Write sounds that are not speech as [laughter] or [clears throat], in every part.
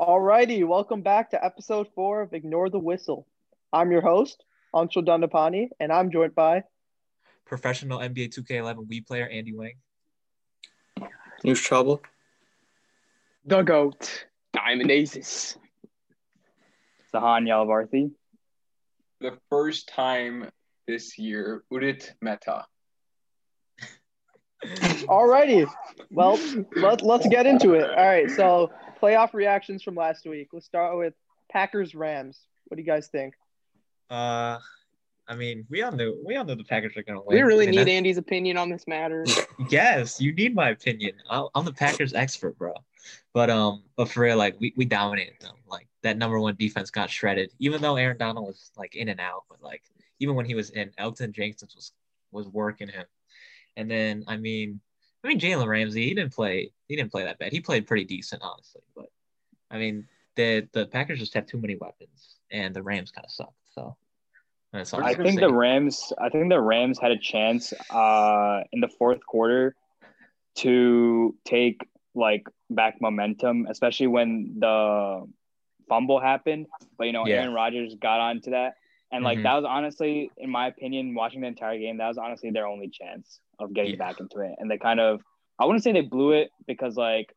Alrighty, welcome back to episode four of Ignore the Whistle. I'm your host, Anshul Dandapani, and I'm joined by Professional NBA 2K11 Wii player Andy Wang. Anush Chaubal. The GOAT, Nayan Menezes. Sahan Yalavarthi. the first time this year, Udit Mehta. Alrighty, well, let, let's get into it. All right, so playoff reactions from last week. Let's start with Packers Rams. What do you guys think? Uh, I mean, we all knew we all knew the Packers are gonna win. We really need Andy's opinion on this matter. [laughs] Yes, you need my opinion. I'm, I'm the Packers expert, bro. But um, but for real, like we, we dominated them. Like that number one defense got shredded. Even though Aaron Donald was like in and out, but like even when he was in, Elgton Jenkins was was working him. And then I mean, I mean Jalen Ramsey, he didn't play he didn't play that bad. He played pretty decent, honestly. But I mean, the the Packers just have too many weapons, and the Rams kind of sucked. So that's all I think the Rams. I think the Rams had a chance uh, in the fourth quarter to take like back momentum, especially when the fumble happened. But you know, Yeah. Aaron Rodgers got onto that, and like Mhm. that was honestly, in my opinion, watching the entire game, that was honestly their only chance of getting Yeah. back into it. And they kind of, I wouldn't say they blew it because like,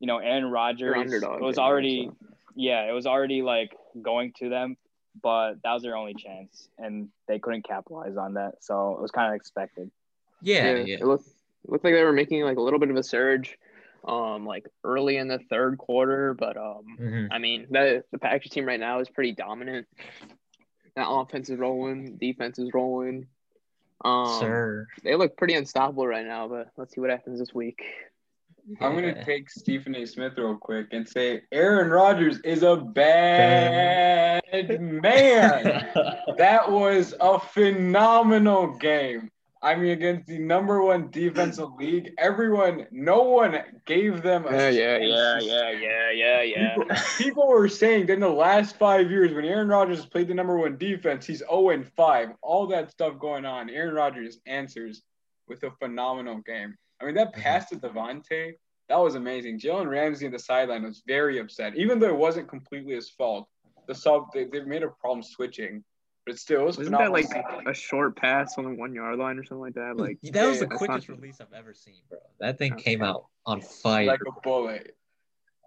you know, Aaron They're Rodgers underdogs it was already, so. yeah, it was already like going to them, but that was their only chance, and they couldn't capitalize on that. So it was kind of expected. yeah, yeah. It looked it looked like they were making like a little bit of a surge, um, like early in the third quarter. But um, Mhm. I mean, the the Packers team right now is pretty dominant. That offense is rolling, defense is rolling. Um, Sir. they look pretty unstoppable right now. But let's see what happens this week. I'm Yeah. gonna take Stephen A. Smith real quick and say Aaron Rodgers is a bad man. [laughs] That was a phenomenal game. I mean, against the number one defensive league, everyone, no one gave them a Yeah, yeah, yeah, yeah, yeah, yeah, yeah. People, people were saying that in the last five years, when Aaron Rodgers played the number one defense, he's 0 and 5. All that stuff going on. Aaron Rodgers answers with a phenomenal game. I mean, that pass to Davante, that was amazing. Jalen Ramsey on the sideline was very upset, even though it wasn't completely his fault. The sub they, they made a problem switching, but still, it was Wasn't that like a short pass on the one yard line or something like that? Like that was yeah, the quickest not- release I've ever seen, bro. That thing Okay. came out on fire. like a bullet.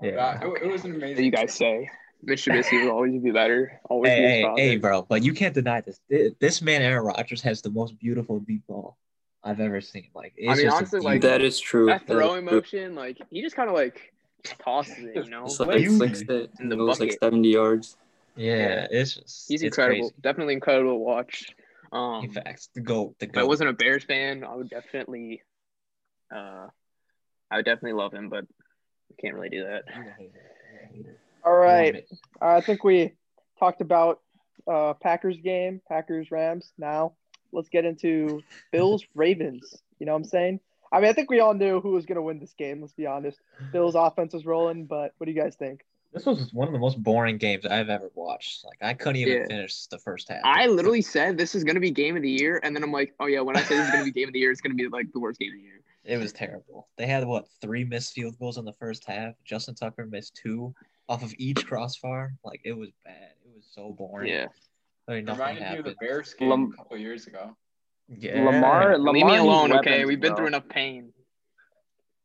yeah. That- it, it was an What amazing. you guys say? Mitch Trubisky will always be better. Always Hey, be his hey, father. hey, bro, but you can't deny this. This man, Aaron Rodgers, has the most beautiful deep ball I've ever seen. Like, it's I mean, just honestly, deep- like, that is true. that That is throwing true. motion, like he just kind of like tosses it, you know. It's like You- flicks it in the and goes like 70 yards. Yeah, it's just He's it's incredible. Crazy. Definitely incredible to watch. Um, In fact, the goat, the if I wasn't a Bears fan, I would definitely, uh, I would definitely love him, but I can't really do that. All right, I think we talked about uh, Packers game, Packers Rams. Now let's get into [laughs] Bills Ravens. You know what I'm saying? I mean, I think we all knew who was going to win this game. Let's be honest. Bills offense was rolling, but what do you guys think? This was one of the most boring games I've ever watched. Like, I couldn't even Yeah. finish the first half. I literally said this is going to be game of the year, and then I'm like, oh yeah, when I say this is going to be game of the year, it's going to be like the worst game of the year. It was terrible. They had what three missed field goals in the first half. Justin Tucker missed two off of each crossbar. Like it was bad. It was so boring. Yeah, I mean, nothing Reminded me of happened. the Bears game Lam- a couple years ago. Yeah. Lamar, Lamar leave me needs alone, okay? weapons, We've been bro. through enough pain.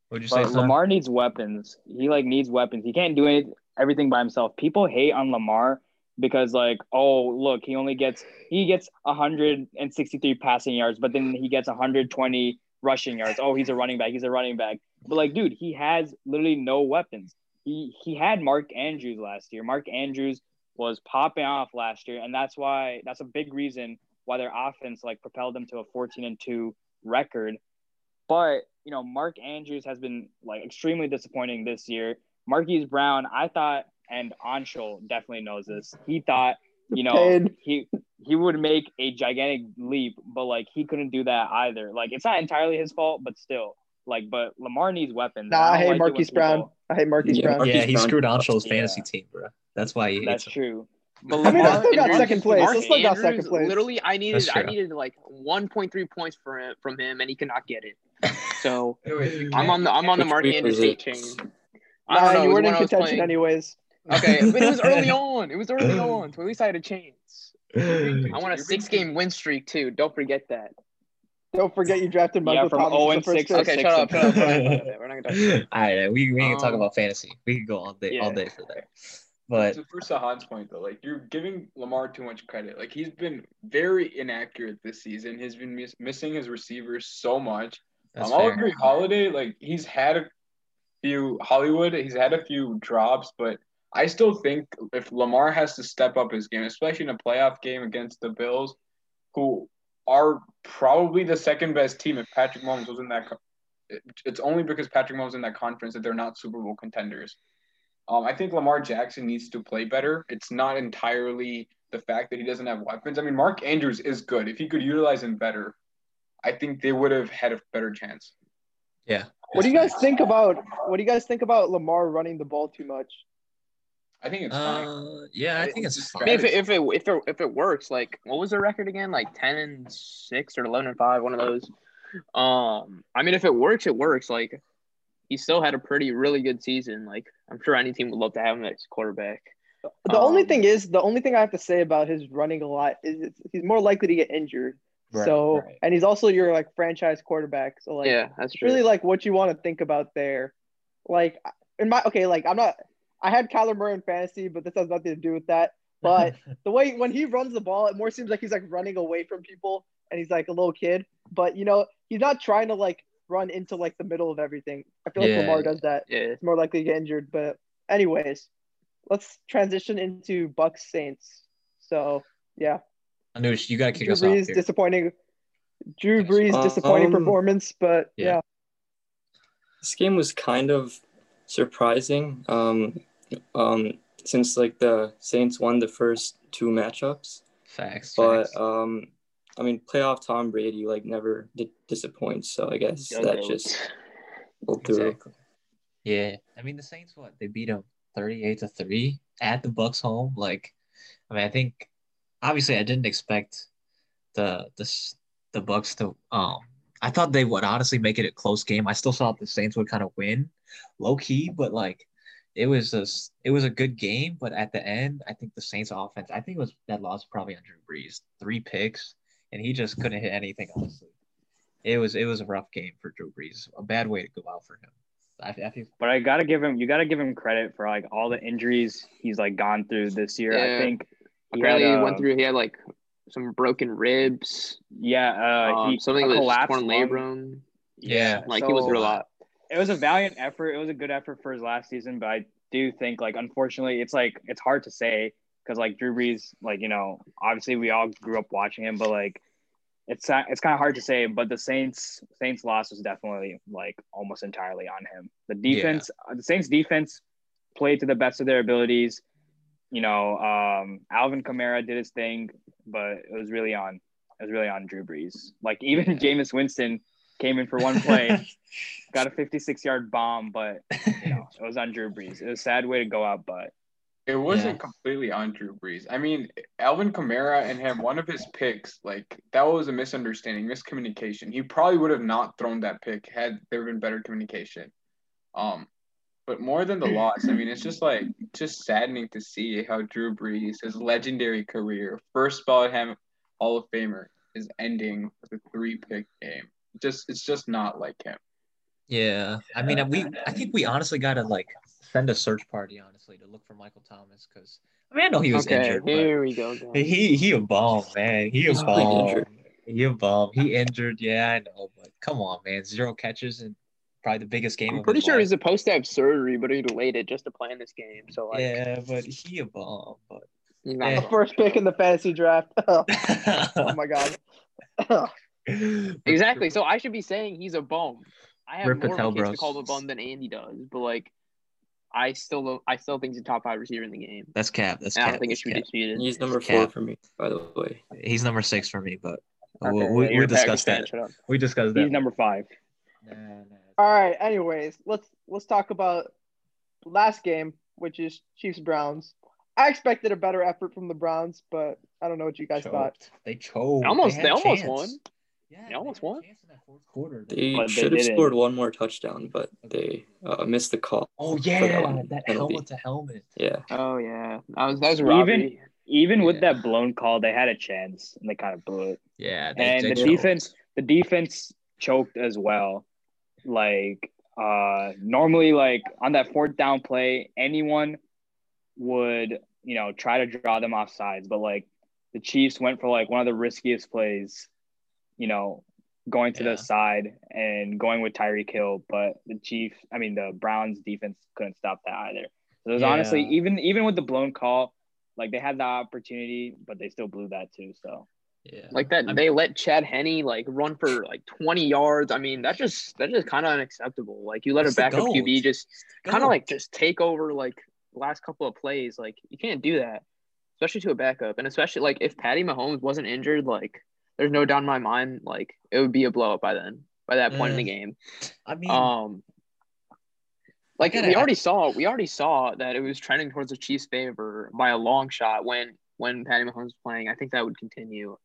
What'd you say, But son? Lamar needs weapons. He like needs weapons. He can't do it, everything by himself. People hate on Lamar because like, oh look, he only gets he gets 163 passing yards, but then he gets 120 rushing yards. Oh, he's a running back. He's a running back. But like, dude, he has literally no weapons. He he had Mark Andrews last year. Mark Andrews was popping off last year, and that's why that's a big reason why their offense like propelled them to a 14 and 2 record. But you know, Mark Andrews has been like extremely disappointing this year. Marquise Brown, I thought, and Anshul definitely knows this. He thought, you know, Pain. he he would make a gigantic leap, but like he couldn't do that either. Like it's not entirely his fault, but still, like, but Lamar needs weapons. Nah, I I hate like it when Marquise people- Brown. I hate Marquise Yeah, Brown. Marquise yeah, he Brown screwed sucks. Anshul's Yeah. fantasy team, bro. That's why he hates That's him. true. But I mean, I still got Lamar- second place. I Mark still got second place. Literally, I needed I needed like 1.3 points for him, from him, and he could not get it. So Wait, wait, you I'm on the I'm on the Which Mark Andrews was hate chain. I don't Nah, know. you weren't in when I was contention playing- anyways. Okay, [laughs] but it was early on. It was early on, so at least I had a chance. I want a six game win streak too. Don't forget that. Don't forget you drafted Yeah, Michael from Thomas. 0 and the first 6 Okay, six shut up, shut up. We're not gonna talk about that. [laughs] All right, we we can talk Um, about fantasy. We could go all day, all day for that. But to first to Han's point though, like you're giving Lamar too much credit. Like he's been very inaccurate this season. He's been miss- missing his receivers so much. um, I'll fair. agree. Holiday, like he's had a few Hollywood, he's had a few drops, but I still think if Lamar has to step up his game, especially in a playoff game against the Bills, who are probably the second best team if Patrick Mahomes was in that. It's only because Patrick Mahomes in that conference that they're not Super Bowl contenders. Um, I think Lamar Jackson needs to play better. It's not entirely the fact that he doesn't have weapons. I mean, Mark Andrews is good. If he could utilize him better, I think they would have had a better chance. Yeah. What do you guys think about what do you guys think about Lamar running the ball too much? I think it's fine. Uh, yeah, I think it's It's I fine. mean, if it, if it if it if it works, like what was the record again? Like ten and six or eleven and five, one of those. Um, I mean, if it works, it works. Like he still had a pretty really good season. Like I'm sure any team would love to have him as quarterback. The only Um, thing is, the only thing I have to say about his running a lot is he's more likely to get injured. Right, so, right. and he's also your like franchise quarterback. So, like, yeah, that's true. really like what you want to think about there. Like, in my okay, like I'm not. I had Kyler Murray in fantasy, but this has nothing to do with that. But [laughs] the way when he runs the ball, it more seems like he's like running away from people, and he's like a little kid. But you know, he's not trying to like run into like the middle of everything. I feel Yeah. like Lamar does that. yeah. It's more likely to get injured. But anyways, let's transition into Bucks Saints. So yeah, Anush, you gotta kick Drew us off Brees here. disappointing. Drew Yes. Brees disappointing Um, performance, but yeah. yeah. This game was kind of surprising. Um, um, since like the Saints won the first two matchups, Facts. but facts. um, I mean, playoff Tom Brady like never di- disappoints. So I guess that Go just Goats. pulled through. Exactly. Yeah, I mean the Saints. What they beat them thirty-eight to three at the Bucks home. Like, I mean, I think obviously I didn't expect the the the Bucks to. Um, I thought they would honestly make it a close game. I still thought the Saints would kind of win, low key, but like it was just it was a good game. But at the end, I think the Saints offense. I think it was that loss probably on Drew Brees, three picks, and he just couldn't hit anything. Honestly, it was it was a rough game for Drew Brees. A bad way to go out for him. I, I think But I gotta give him you gotta give him credit for like all the injuries he's like gone through this year. Yeah. I think he Apparently, had, he uh, went through. He had like some broken ribs. yeah, uh, Um, he something a with his collapsed torn labrum. Yeah. Like he was so- through a lot. it was a valiant effort. It was a good effort for his last season, but I do think like unfortunately it's like it's hard to say because like Drew Brees, like you know, obviously we all grew up watching him, but like it's it's kind of hard to say. But the Saints Saints loss was definitely like almost entirely on him. The defense, the Saints defense played to the best of their abilities. You know, um, Alvin Kamara did his thing, but it was really on it was really on Drew Brees. Like even Jameis Winston came in for one play [laughs] got a 56 yard bomb, but you know, it was on Drew Brees. It was a sad way to go out, but It wasn't Yeah. completely on Drew Brees. I mean, Alvin Kamara and him, one of his picks, like that was a misunderstanding, miscommunication. He probably would have not thrown that pick had there been better communication. Um, but more than the loss, I mean, it's just like just saddening to see how Drew Brees, his legendary career, first ballot him Hall of Famer, is ending with a three pick game. Just it's just not like him. Yeah, I mean, we I think we honestly gotta like send a search party honestly to look for Michael Thomas because I mean I know he was okay, injured, here we go. but guys. he he a bomb man. He a bomb. He a bomb. He injured. Yeah, I know, but come on, man. Zero catches and probably the biggest game. I'm of pretty his sure life. he's supposed to have surgery, but he delayed it just to play in this game. So like, Yeah, but he a bomb. But he's not Yeah. The first pick in the fantasy draft. [laughs] oh [laughs] my god. exactly. So I should be saying he's a bum. I have Rip more Patel of a case to bros. call him a bum than Andy does, but like, I still I still think he's a top five receiver in the game. that's cap. That's And I don't think it that's should be disputed. He's number Cap. four for me, by the way. He's number six for me, but Okay, we'll, yeah, we'll, we'll a Packers discuss fan, that. We discussed that. he's number five. Nah, nah. All right. Anyways, let's let's talk about last game, which is Chiefs Browns. I expected a better effort from the Browns, but I don't know what you guys thought. They choked. Almost, had they almost chance. won. Yeah, they almost won. Quarter, they should have scored one more touchdown, but they uh, missed the call. Oh yeah, that, that helmet to helmet. Yeah. Oh yeah, that was that was even even with that blown call, they had a chance and they kind of blew it. Yeah, they, and they the choked. defense, the defense choked as well. Like uh normally, like on that fourth down play, anyone would you know try to draw them off sides, but like the Chiefs went for like one of the riskiest plays, you know, going to yeah. the side and going with Tyreek Hill, but the Chiefs, I mean the Browns defense couldn't stop that either. So it was yeah. honestly even even with the blown call, like they had the opportunity, but they still blew that too. So yeah, like that I mean, they let Chad Henne like run for like 20 yards. I mean, that's just that's just kind of unacceptable. Like you let a backup QB just kind of like just take over like last couple of plays. Like you can't do that, especially to a backup, and especially like if Patty Mahomes wasn't injured, like there's no doubt in my mind, like it would be a blow up by then. By that point mm. in the game, I mean, um, like we already saw, we already saw that it was trending towards the Chiefs' favor by a long shot when when Patty Mahomes was playing. I think that would continue.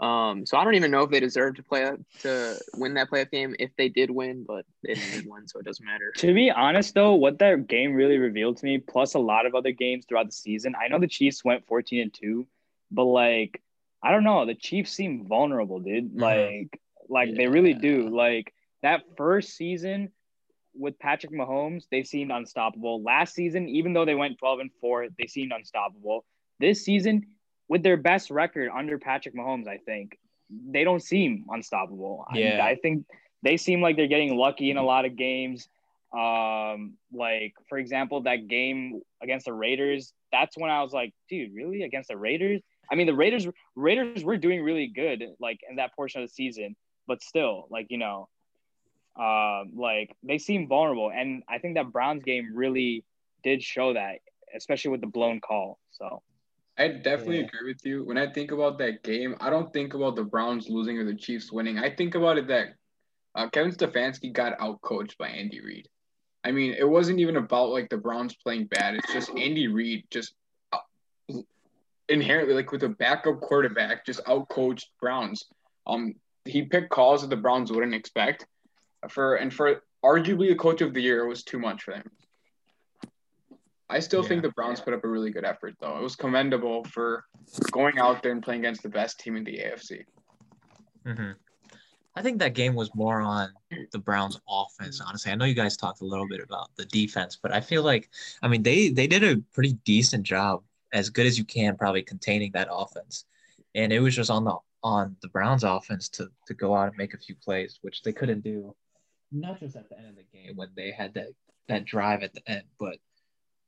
Um, so I don't even know if they deserve to play to win that playoff game if they did win, but they didn't win, so it doesn't matter. To be honest, though, what that game really revealed to me, plus a lot of other games throughout the season, I know the Chiefs went fourteen and two, but like I don't know, the Chiefs seem vulnerable, dude. Mm-hmm. Like, like yeah. they really do. Like that first season with Patrick Mahomes, they seemed unstoppable. Last season, even though they went 12 and 4, they seemed unstoppable. This season, with their best record under Patrick Mahomes, I think they don't seem unstoppable. Yeah. I, I think they seem like they're getting lucky in a lot of games. Um, like for example, that game against the Raiders, that's when I was like, dude, really against the Raiders? I mean, the Raiders Raiders were doing really good, like in that portion of the season, but still, like you know, uh, like they seem vulnerable, and I think that Browns game really did show that, especially with the blown call. So. I definitely yeah. agree with you. When I think about that game, I don't think about the Browns losing or the Chiefs winning. I think about it that uh, Kevin Stefanski got outcoached by Andy Reid. I mean, it wasn't even about like the Browns playing bad. It's just Andy Reid just uh, inherently like with a backup quarterback just outcoached Browns. Um, he picked calls that the Browns wouldn't expect. For and for arguably the coach of the year, it was too much for him. I still yeah. think the Browns put up a really good effort, though. It was commendable for going out there and playing against the best team in the AFC. Mm-hmm. I think that game was more on the Browns' offense. Honestly, I know you guys talked a little bit about the defense, but I feel like, I mean, they they did a pretty decent job, as good as you can, probably containing that offense. And it was just on the on the Browns' offense to to go out and make a few plays, which they couldn't do, not just at the end of the game when they had that that drive at the end, but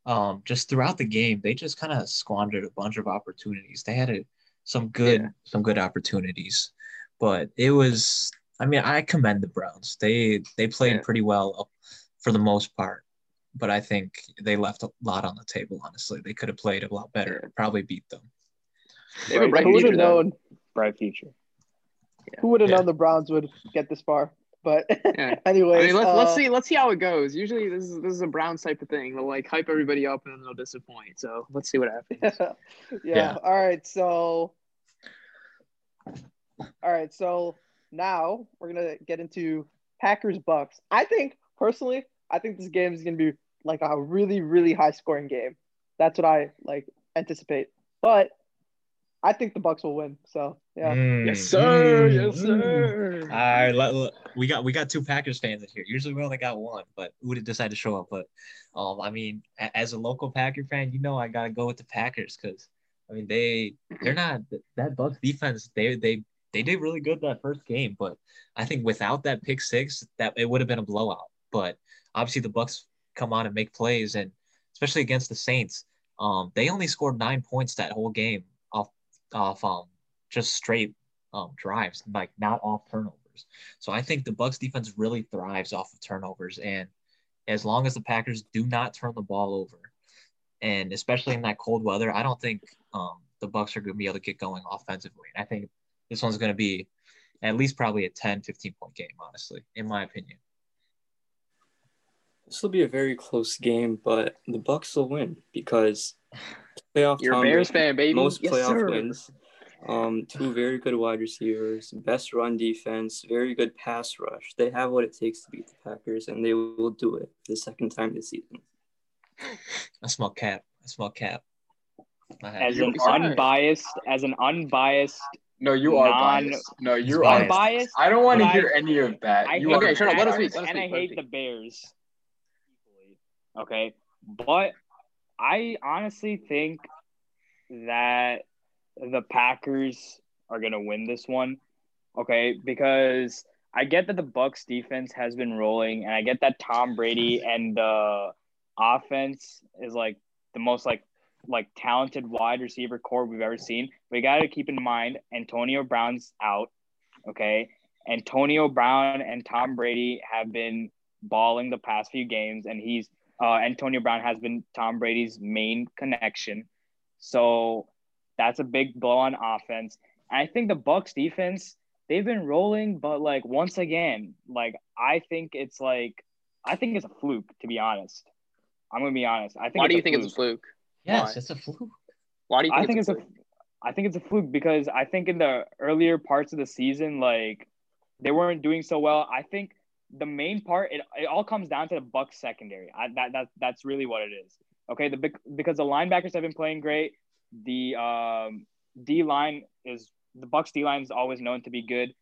um, just throughout the game, they just kind of squandered a bunch of opportunities. They had a, some good yeah. some good opportunities, but it was. I mean, I commend the Browns. They they played yeah. pretty well for the most part, but I think they left a lot on the table. Honestly, they could have played a lot better. Probably beat them. They have a bright future. Known, bright future. Yeah. Who would have known the Browns would get this far? But yeah. [laughs] anyway, I mean, let's, uh, let's see let's see how it goes. Usually this is this is a Browns type of thing. They'll like hype everybody up and then they'll disappoint. So let's see what happens. [laughs] yeah. yeah. All right. So all right. So now we're gonna get into Packers Bucks. I think personally, I think this game is gonna be like a really really high scoring game. That's what I like anticipate. But I think the Bucks will win. So yeah. Mm. Yes, sir. Mm. Yes, sir. All right, let, let, we got we got two Packers fans in here. Usually we only got one, but who did decide to show up? But um, I mean, as a local Packer fan, you know I gotta go with the Packers because I mean they they're not that Bucks defense. They they they did really good that first game, but I think without that pick six, that it would have been a blowout. But obviously the Bucks come on and make plays, and especially against the Saints, um, they only scored nine points that whole game off um just straight um, drives, like not off turnovers. So I think the Bucks defense really thrives off of turnovers, and as long as the Packers do not turn the ball over, and especially in that cold weather, I don't think um, the Bucks are going to be able to get going offensively. I think this one's going to be at least probably a 10, 15 point game, honestly, in my opinion. This will be a very close game, but the Bucks will win because playoff. You're a Bears fan, baby. Most yes, playoff sir. wins Um, two very good wide receivers, best run defense, very good pass rush. They have what it takes to beat the Packers, and they will do it the second time this season. A small cap. A small cap. As an unbiased, as an unbiased. No, you are non, biased. No, you are unbiased. I don't want to hear any of that. I you okay, shut up. Let us speak. And I hate the Bears. Okay, but I honestly think that the Packers are gonna win this one. Okay, because I get that the Bucks defense has been rolling, and I get that Tom Brady and the offense is like the most like like talented wide receiver core we've ever seen. But you got to keep in mind Antonio Brown's out. Okay, Antonio Brown and Tom Brady have been balling the past few games, and he's uh, Antonio Brown has been Tom Brady's main connection. So that's a big blow on offense. And I think the Bucks defense, they've been rolling, but like once again, like I think it's like I think it's a fluke, to be honest. I'm gonna be honest. I think Why do you think fluke. it's a fluke? Yes, Why? it's a fluke. Why do you think I think it's, it's a, a I think it's a fluke because I think in the earlier parts of the season, like they weren't doing so well. I think the main part it, it all comes down to the Bucks secondary. I, that that that's really what it is. Okay, the because the linebackers have been playing great. The um, D line is the Bucks D line is always known to be good.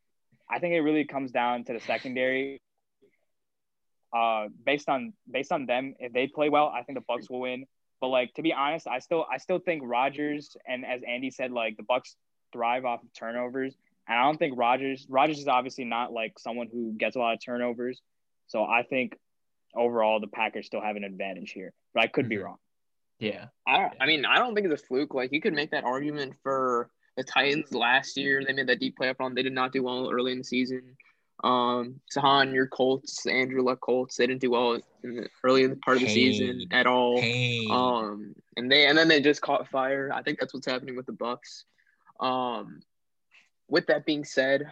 I think it really comes down to the secondary. Uh, based on based on them, if they play well, I think the Bucks will win. But like to be honest, I still I still think Rodgers and as Andy said, like the Bucks thrive off of turnovers. And I don't think Rodgers Rodgers is obviously not like someone who gets a lot of turnovers. So I think overall the Packers still have an advantage here. But I could mm-hmm. be wrong. Yeah. I I mean, I don't think it's a fluke. Like you could make that argument for the Titans last year. They made that deep playoff run. They did not do well early in the season. Um, Sahan, your Colts, Andrew Luck Colts, they didn't do well in the, early in the part of the season at all. Pain. Um, and they and then they just caught fire. I think that's what's happening with the Bucks. Um, with that being said,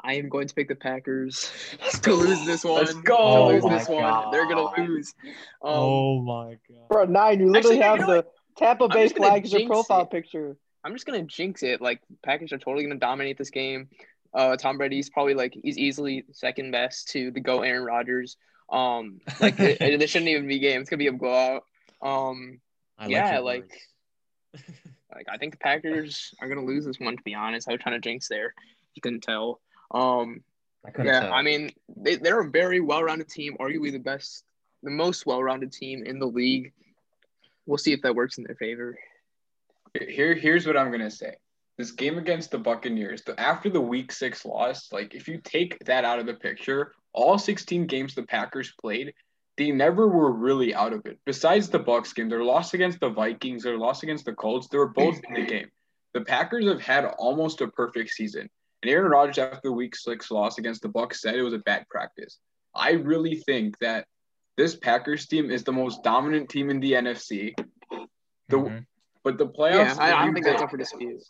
I am going to pick the Packers [laughs] to lose this one. Let's go. To lose oh this God. one. They're gonna lose. Um, oh my god. Bro, nine, you literally actually, have you know the Tampa Bay flag as your profile it. picture. I'm just gonna jinx it. Like Packers are totally gonna dominate this game. Uh, Tom Brady's probably like he's easily second best to the go Aaron Rodgers. Um, like it, it, this shouldn't even be a game. It's gonna be a blowout. Um, like yeah, like [laughs] like I think the Packers are gonna lose this one. To be honest, I was trying to jinx there. You couldn't tell. Um, I yeah, tell. I mean they they're a very well-rounded team, arguably the best, the most well-rounded team in the league. We'll see if that works in their favor. Here, here's what I'm gonna say. This game against the Buccaneers, the, after the Week Six loss, like if you take that out of the picture, all 16 games the Packers played, they never were really out of it. Besides the Bucks game, their loss against the Vikings, their loss against the Colts, they were both in the [clears throat] game. The Packers have had almost a perfect season. And Aaron Rodgers, after the Week Six loss against the Bucks, said it was a bad practice. I really think that this Packers team is the most dominant team in the NFC. The mm-hmm. but the playoffs. Yeah, I, I don't think day. that's up for dispute.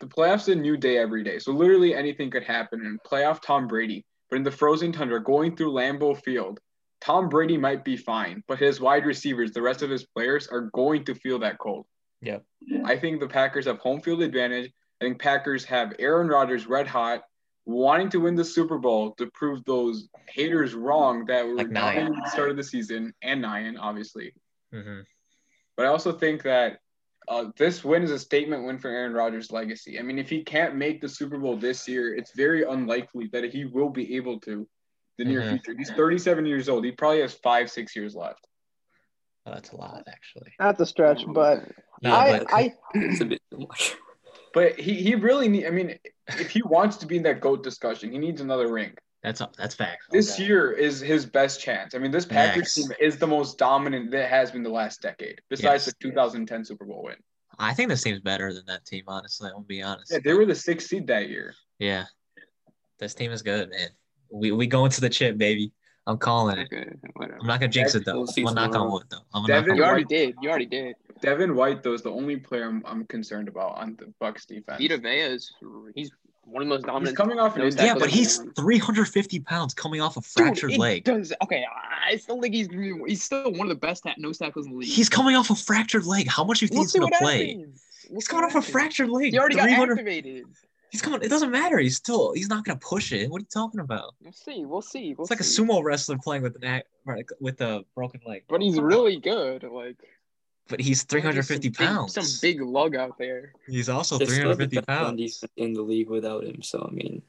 The playoffs a new day every day, so literally anything could happen. And playoff Tom Brady, but in the frozen tundra, going through Lambeau Field, Tom Brady might be fine, but his wide receivers, the rest of his players, are going to feel that cold. Yeah. I think the Packers have home field advantage. I think Packers have Aaron Rodgers red hot, wanting to win the Super Bowl to prove those haters wrong that were like at the start of the season and nine, obviously. Mm-hmm. But I also think that uh, this win is a statement win for Aaron Rodgers' legacy. I mean, if he can't make the Super Bowl this year, it's very unlikely that he will be able to the near mm-hmm. future. He's 37 years old. He probably has five, six years left. Oh, that's a lot, actually. Not the stretch, but no, I, but I, [clears throat] it's a bit too much. But he, he really need. I mean, if he wants to be in that goat discussion, he needs another ring. That's that's fact. This year is his best chance. I mean, this Packers team is the most dominant that has been the last decade, besides yes. the 2010 Super Bowl win. I think this team's better than that team. Honestly, I'll be honest. Yeah, they were the sixth seed that year. Yeah, this team is good, man. We we go into the chip, baby. I'm calling it. Okay, I'm not gonna jinx it though. I'm gonna knock on wood though. I'm Devin, you already did. You already did. Devin White though is the only player I'm, I'm concerned about on the Bucks defense. Vita Vea is he's one of the most dominant. He's coming off an yeah, but he's 350 pounds coming off a fractured Dude, leg. Does okay? I still think he's he's still one of the best at nose tackles in the league. He's coming off a fractured leg. How much do you think we'll he's gonna play? Happens. He's coming off a fractured leg. He already got activated. He's coming. It doesn't matter. He's still. He's not gonna push it. What are you talking about? We'll see. We'll see. We'll It's like a sumo wrestler playing with an ac- with a broken leg. But he's really good. Like But he's 350 some big- pounds. some big lug out there. He's also They're the 350 pounds. defense in the league without him. So I mean,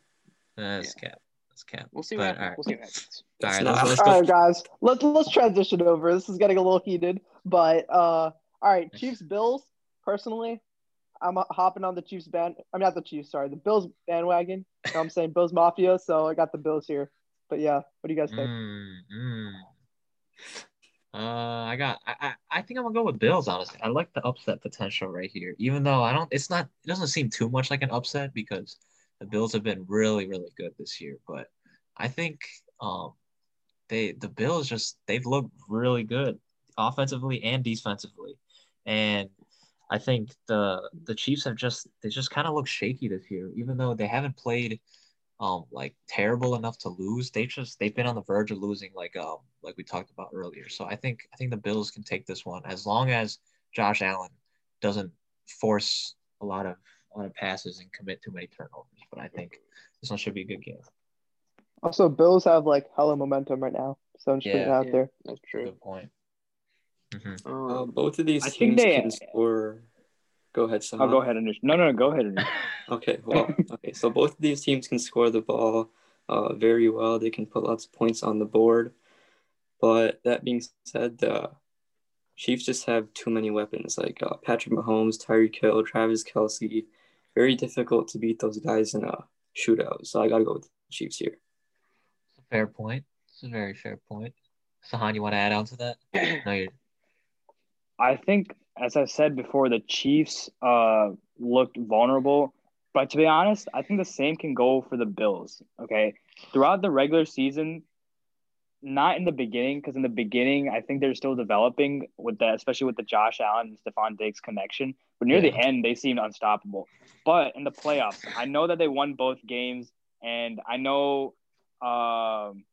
That's cap. That's cap. We'll see But, what happens. all right. We'll see what happens. All That's right, not- let's, let's All go. right, guys, let's let's transition over. This is getting a little heated, but uh, all right, Chiefs Bills. Personally, I'm uh, hopping on the Chiefs band. I'm not the Chiefs, sorry, the Bills bandwagon. You know I'm saying Bills Mafia. So I got the Bills here. But yeah, what do you guys think? Mm, mm. Uh, I got. I, I I think I'm gonna go with Bills. Honestly, I like the upset potential right here. Even though I don't, it's not. It doesn't seem too much like an upset because the Bills have been really, really good this year. But I think um, they the Bills just they've looked really good offensively and defensively, and I think the the Chiefs have just they just kind of look shaky this year, even though they haven't played um like terrible enough to lose. They just they've been on the verge of losing like um like we talked about earlier. So I think I think the Bills can take this one as long as Josh Allen doesn't force a lot of a lot of passes and commit too many turnovers. But I think this one should be a good game. Also, Bills have like hella momentum right now, so I'm just putting it Yeah. out there. That's true. Good point. Mhm. uh, Um, both of these I think teams they- can score. Go ahead, Sam. Oh, go ahead, Anish. No, no, no, go ahead, Anish. [laughs] Okay, well, okay. So both of these teams can score the ball uh, very well. They can put lots of points on the board. But that being said, the Chiefs just have too many weapons, like uh, Patrick Mahomes, Tyreek Hill, Travis Kelce. Very difficult to beat those guys in a shootout. So I got to go with the Chiefs here. Fair point. It's a very fair point. Sahan, you want to add on to that? [clears throat] No, you. I think, as I said before, the Chiefs uh, looked vulnerable. But to be honest, I think the same can go for the Bills. Okay. Throughout the regular season, not in the beginning, because in the beginning, I think they're still developing with that, especially with the Josh Allen and Stefon Diggs connection. But near the end, they seemed unstoppable. But in the playoffs, I know that they won both games, and I know um,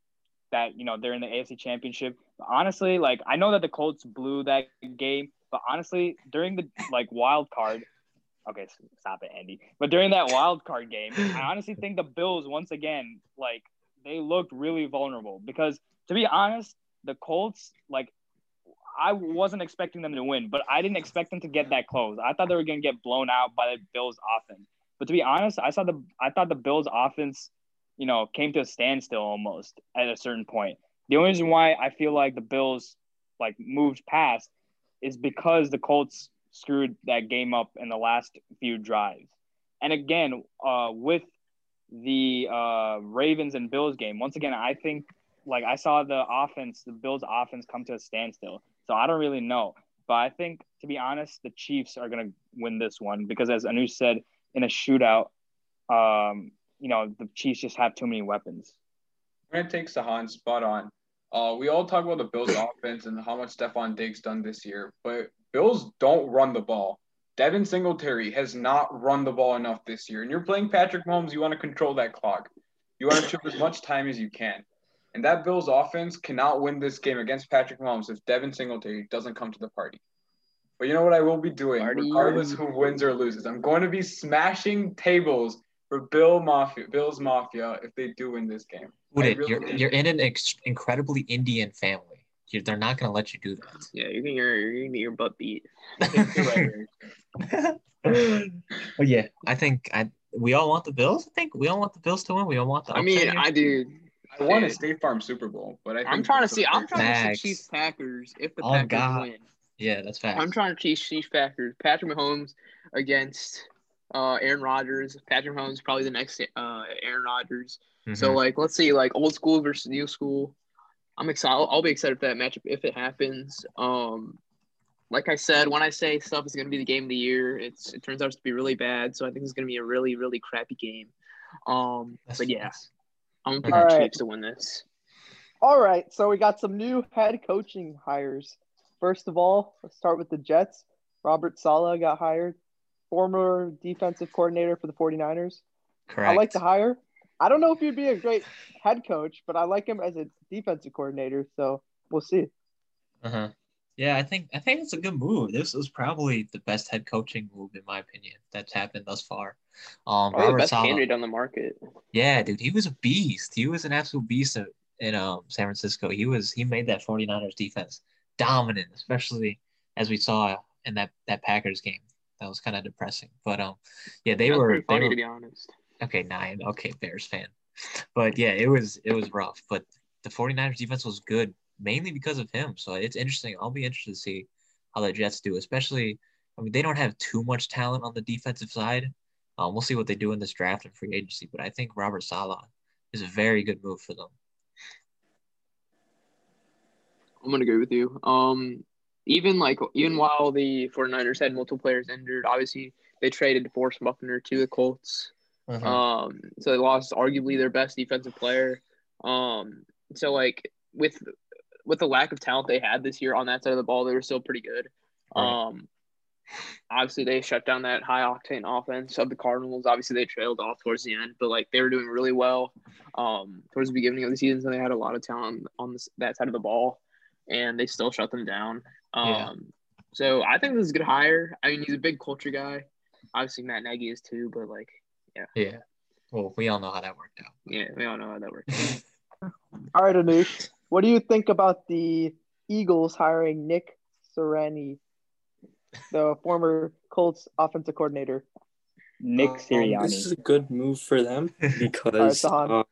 that you know they're in the AFC Championship. Honestly, like I know that the Colts blew that game, but honestly, during the like wild card, okay, stop it, Andy. But during that wild card game, I honestly think the Bills once again, like they looked really vulnerable because to be honest, the Colts like. I wasn't expecting them to win, but I didn't expect them to get that close. I thought they were going to get blown out by the Bills' offense. But to be honest, I saw the I thought the Bills' offense, you know, came to a standstill almost at a certain point. The only reason why I feel like the Bills like moved past is because the Colts screwed that game up in the last few drives. And again, uh, with the uh, Ravens and Bills game, once again, I think like I saw the offense, the Bills' offense come to a standstill. So I don't really know. But I think, to be honest, the Chiefs are going to win this one because, as Anu said, in a shootout, um, you know, the Chiefs just have too many weapons. I'm gonna take Sahan spot on. Uh, we all talk about the Bills offense and how much Stefon Diggs done this year, but Bills don't run the ball. Devin Singletary has not run the ball enough this year. And you're playing Patrick Mahomes, you want to control that clock. You want to chip as much time as you can. And that Bills offense cannot win this game against Patrick Mahomes if Devin Singletary doesn't come to the party. But you know what I will be doing, Party. regardless who wins or loses? I'm going to be smashing tables for Bill Mafia, Bills Mafia if they do win this game. I Udit, really you're do. you're in an ex- incredibly Indian family. you they're not gonna let you do that. yeah, you're gonna you're, you're gonna get your butt beat. that. [laughs] but yeah, I think I we all want the Bills. I think we all want the Bills to win. We all want the. I mean, here. I do. I want a State Farm Super Bowl, but I think I'm trying to see. I'm trying to Facts. see Chiefs Packers if the Oh, Packers God. win. yeah, that's facts. I'm trying to see Chiefs Packers. Patrick Mahomes against uh, Aaron Rodgers. Patrick Mahomes probably the next uh, Aaron Rodgers. So Mhm. like, let's see, like old school versus new school. I'm excited. I'll, I'll be excited for that matchup if it happens. Um, like I said, when I say stuff is going to be the game of the year, it's it turns out to be really bad. So I think it's going to be a really really crappy game. Um, That's but yeah, facts. I'm gonna pick All the right. Chiefs to win this. All right, so we got some new head coaching hires. First of all, let's start with the Jets. Robert Saleh got hired, former defensive coordinator for the 49ers. correct. I like the hire. I don't know if he'd be a great head coach, but I like him as a defensive coordinator, so we'll see. Uh-huh. Yeah, I think I think it's a good move. This was probably the best head coaching move in my opinion that's happened thus far. Um, Probably the best candidate on the market. Yeah, dude, he was a beast. He was an absolute beast in, in um San Francisco. He was he made that 49ers defense dominant, especially as we saw in that that Packers game. That was kind of depressing. But um yeah, they That's were funny they were, to be honest. Okay, nine. Okay, Bears fan. But yeah, it was it was rough. But the 49ers defense was good mainly because of him. So it's interesting. I'll be interested to see how the Jets do, especially I mean they don't have too much talent on the defensive side. Um, we'll see what they do in this draft and free agency, but I think Robert Saleh is a very good move for them. I'm gonna agree with you. Um, even like even while the 49ers had multiple players injured, obviously they traded DeForest Buckner to the Colts. Uh-huh. Um, so they lost arguably their best defensive player. Um, so like with with the lack of talent they had this year on that side of the ball, they were still pretty good. Right. Um, obviously they shut down that high octane offense of the Cardinals. Obviously they trailed off towards the end, but like they were doing really well um, towards the beginning of the season. So they had a lot of talent on this, that side of the ball, and they still shut them down. Um, Yeah. So I think this is a good hire. I mean, he's a big culture guy. Obviously Matt Nagy is too, but like, Yeah. Yeah. Well, we all know how that worked out. yeah, we all know how that works. [laughs] All right, Anush, what do you think about the Eagles hiring Nick Sirianni, the former Colts offensive coordinator? Nick Um, Sirianni. This is a good move for them [laughs] because Sahan. uh,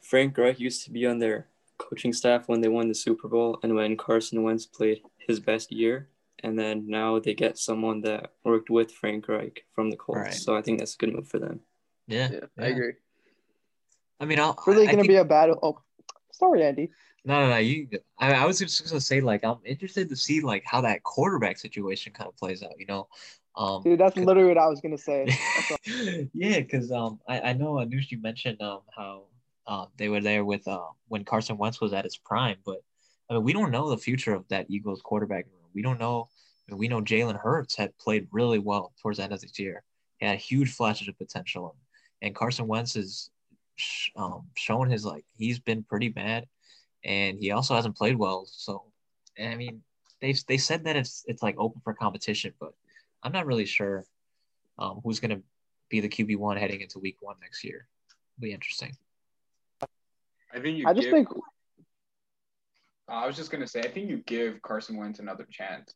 Frank Reich used to be on their coaching staff when they won the Super Bowl and when Carson Wentz played his best year. And then now they get someone that worked with Frank Reich from the Colts. Right. So I think that's a good move for them. Yeah. Yeah, I agree. I mean, I'll, Really I going to be a bad. Oh, sorry, Andy. No, no, no. You. I, I was just gonna say, like, I'm interested to see like how that quarterback situation kind of plays out. You know, um, Dude, that's 'cause- literally what I was going to say. [laughs] yeah, because um, I, I know Anush, you mentioned um how um they were there with uh when Carson Wentz was at his prime, but I mean we don't know the future of that Eagles quarterback room. We don't know. I mean, we know Jalen Hurts had played really well towards the end of this year. He had huge flashes of potential, and Carson Wentz is um showing his like he's been pretty bad, and he also hasn't played well. So, I mean, they they said that it's it's like open for competition, but I'm not really sure um, who's going to be the QB one heading into Week One next year. Be interesting. I think you I just give, think I was just gonna say, I think you give Carson Wentz another chance.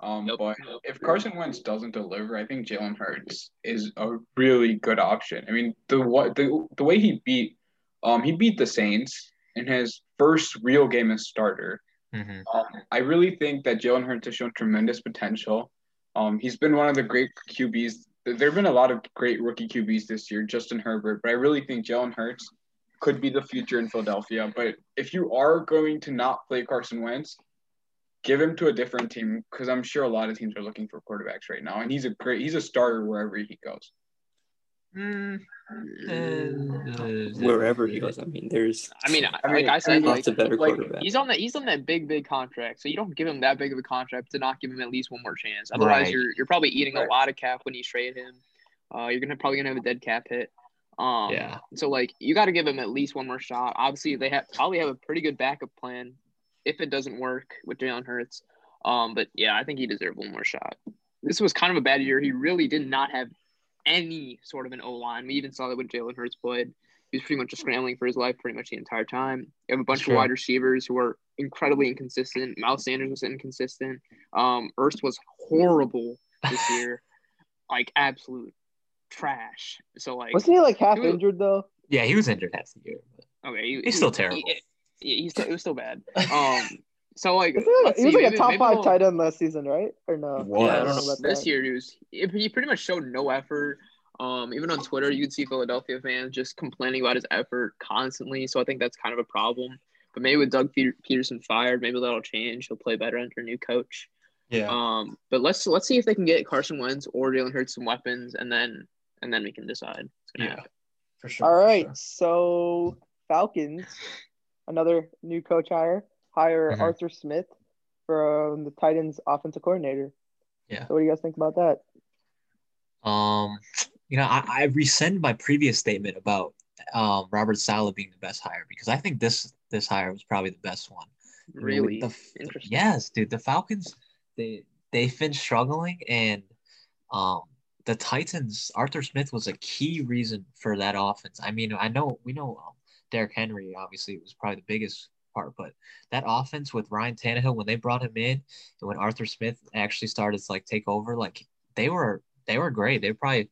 Um, Yep. but if Carson Wentz doesn't deliver, I think Jalen Hurts is a really good option. I mean, the what the the way he beat, um, he beat the Saints in his first real game as starter. Mm-hmm. Um, I really think that Jalen Hurts has shown tremendous potential. Um, he's been one of the great QBs. There have been a lot of great rookie QBs this year, Justin Herbert, but I really think Jalen Hurts could be the future in Philadelphia. But if you are going to not play Carson Wentz, give him to a different team because I'm sure a lot of teams are looking for quarterbacks right now, and he's a great he's a starter wherever he goes. Mm. Wherever he goes, I mean, there's I mean, I like I I said, mean, like, of better like, quarterbacks. he's on that he's on that big big contract, so you don't give him that big of a contract to not give him at least one more chance. Otherwise, Right. you're you're probably eating a lot of cap when you trade him. Uh, you're gonna probably gonna have a dead cap hit. Um, Yeah. So like you got to give him at least one more shot. Obviously, they have probably have a pretty good backup plan if it doesn't work with Jalen Hurts. Um, but yeah, I think he deserved one more shot. This was kind of a bad year. He really did not have any sort of an O line. We even saw that when Jalen Hurts played. He was pretty much just scrambling for his life pretty much the entire time. You have a bunch of wide receivers who are incredibly inconsistent. Miles Sanders was inconsistent. Um, Ertz was horrible this [laughs] year, like absolute trash. So like, wasn't he like half He was- injured though? Yeah, he was injured half the year. but- okay, he- He's still he- terrible. He, he- he's still, it was still bad. [laughs] Um, so like, Wasn't he, was like maybe- a top five we'll- tight end last season, right? Or no? He was. I don't know about this that. year he was he he pretty much showed no effort. Um, even on Twitter, you could see Philadelphia fans just complaining about his effort constantly. So I think that's kind of a problem. But maybe with Doug Pederson fired, maybe that'll change. He'll play better under a new coach. Yeah. Um, but let's let's see if they can get Carson Wentz or Jalen Hurts some weapons, and then and then we can decide. It's gonna Yeah. happen. for sure. All for right, sure. so Falcons, another new coach hire, hire Mhm. Arthur Smith from the Titans offensive coordinator. Yeah. So what do you guys think about that? Um, you know, I, I rescind my previous statement about um Robert Saleh being the best hire because I think this this hire was probably the best one. Really the, interesting. Yes, dude. The Falcons, they they've been struggling, and um, the Titans. Arthur Smith was a key reason for that offense. I mean, I know we know um, Derrick Henry obviously was probably the biggest part, but that offense with Ryan Tannehill when they brought him in, and when Arthur Smith actually started to like take over, like they were they were great. They were probably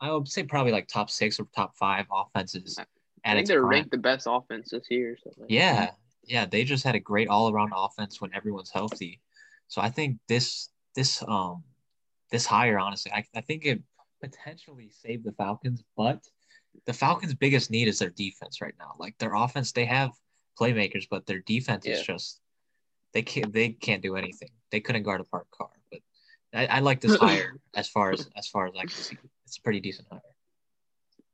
I would say probably like top six or top five offenses. I think they're prime. ranked the best offense this year. Yeah, yeah, they just had a great all around offense when everyone's healthy. So I think this this um this hire, honestly, I, I think it potentially saved the Falcons, but the Falcons' biggest need is their defense right now. Like their offense, they have playmakers, but their defense yeah. is just they can't they can't do anything. They couldn't guard a parked car. But I, I like this [laughs] hire as far as as far as I can see. It's a pretty decent hire.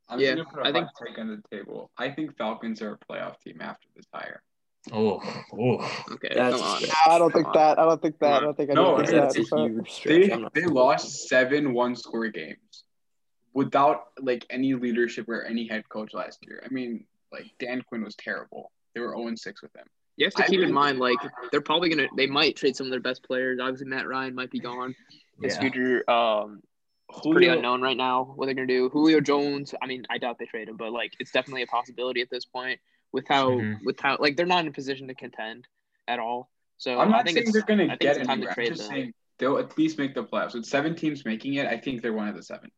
I'm yeah, gonna put a I think take on the table. I think Falcons are a playoff team after this hire. Oh, oh. Okay, That's come on. I don't come think on. that. I don't think that. I don't think I no, think that. They, they lost seven one score games without like any leadership or any head coach last year. I mean, like Dan Quinn was terrible. They were 0 6 with him. You have to I keep in mind, like they're probably gonna they might trade some of their best players. Obviously, Matt Ryan might be gone. His yeah. future um Julio, pretty unknown right now. What they're gonna do? Julio Jones. I mean, I doubt they trade him, but like it's definitely a possibility at this point. With how mm-hmm. with how like they're not in a position to contend at all. So I'm not I think saying they're gonna get it. I'm just them. saying they'll at least make the playoffs. With seven teams making it, I think they're one of the seven.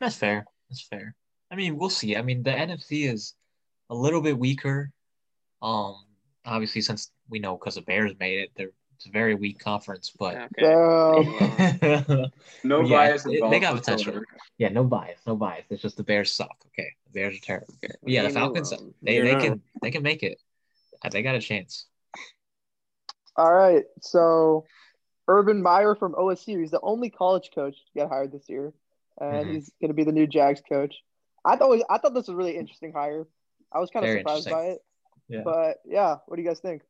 That's fair. That's fair. I mean, we'll see. I mean, the NFC is a little bit weaker. Um, obviously, since we know because the Bears made it, they're it's a very weak conference, but okay. [laughs] no yeah, bias. It, they got potential. Yeah, no bias, no bias. It's just the Bears suck. Okay, the Bears are terrible. Okay. Yeah, the Falcons they, they can they can make it. Uh, they got a chance. All right, so Urban Meyer from OSU. He's the only college coach to get hired this year, and mm-hmm. he's going to be the new Jags coach. I thought I thought this was a really interesting hire. I was kind of surprised by it. Yeah. But yeah, what do you guys think?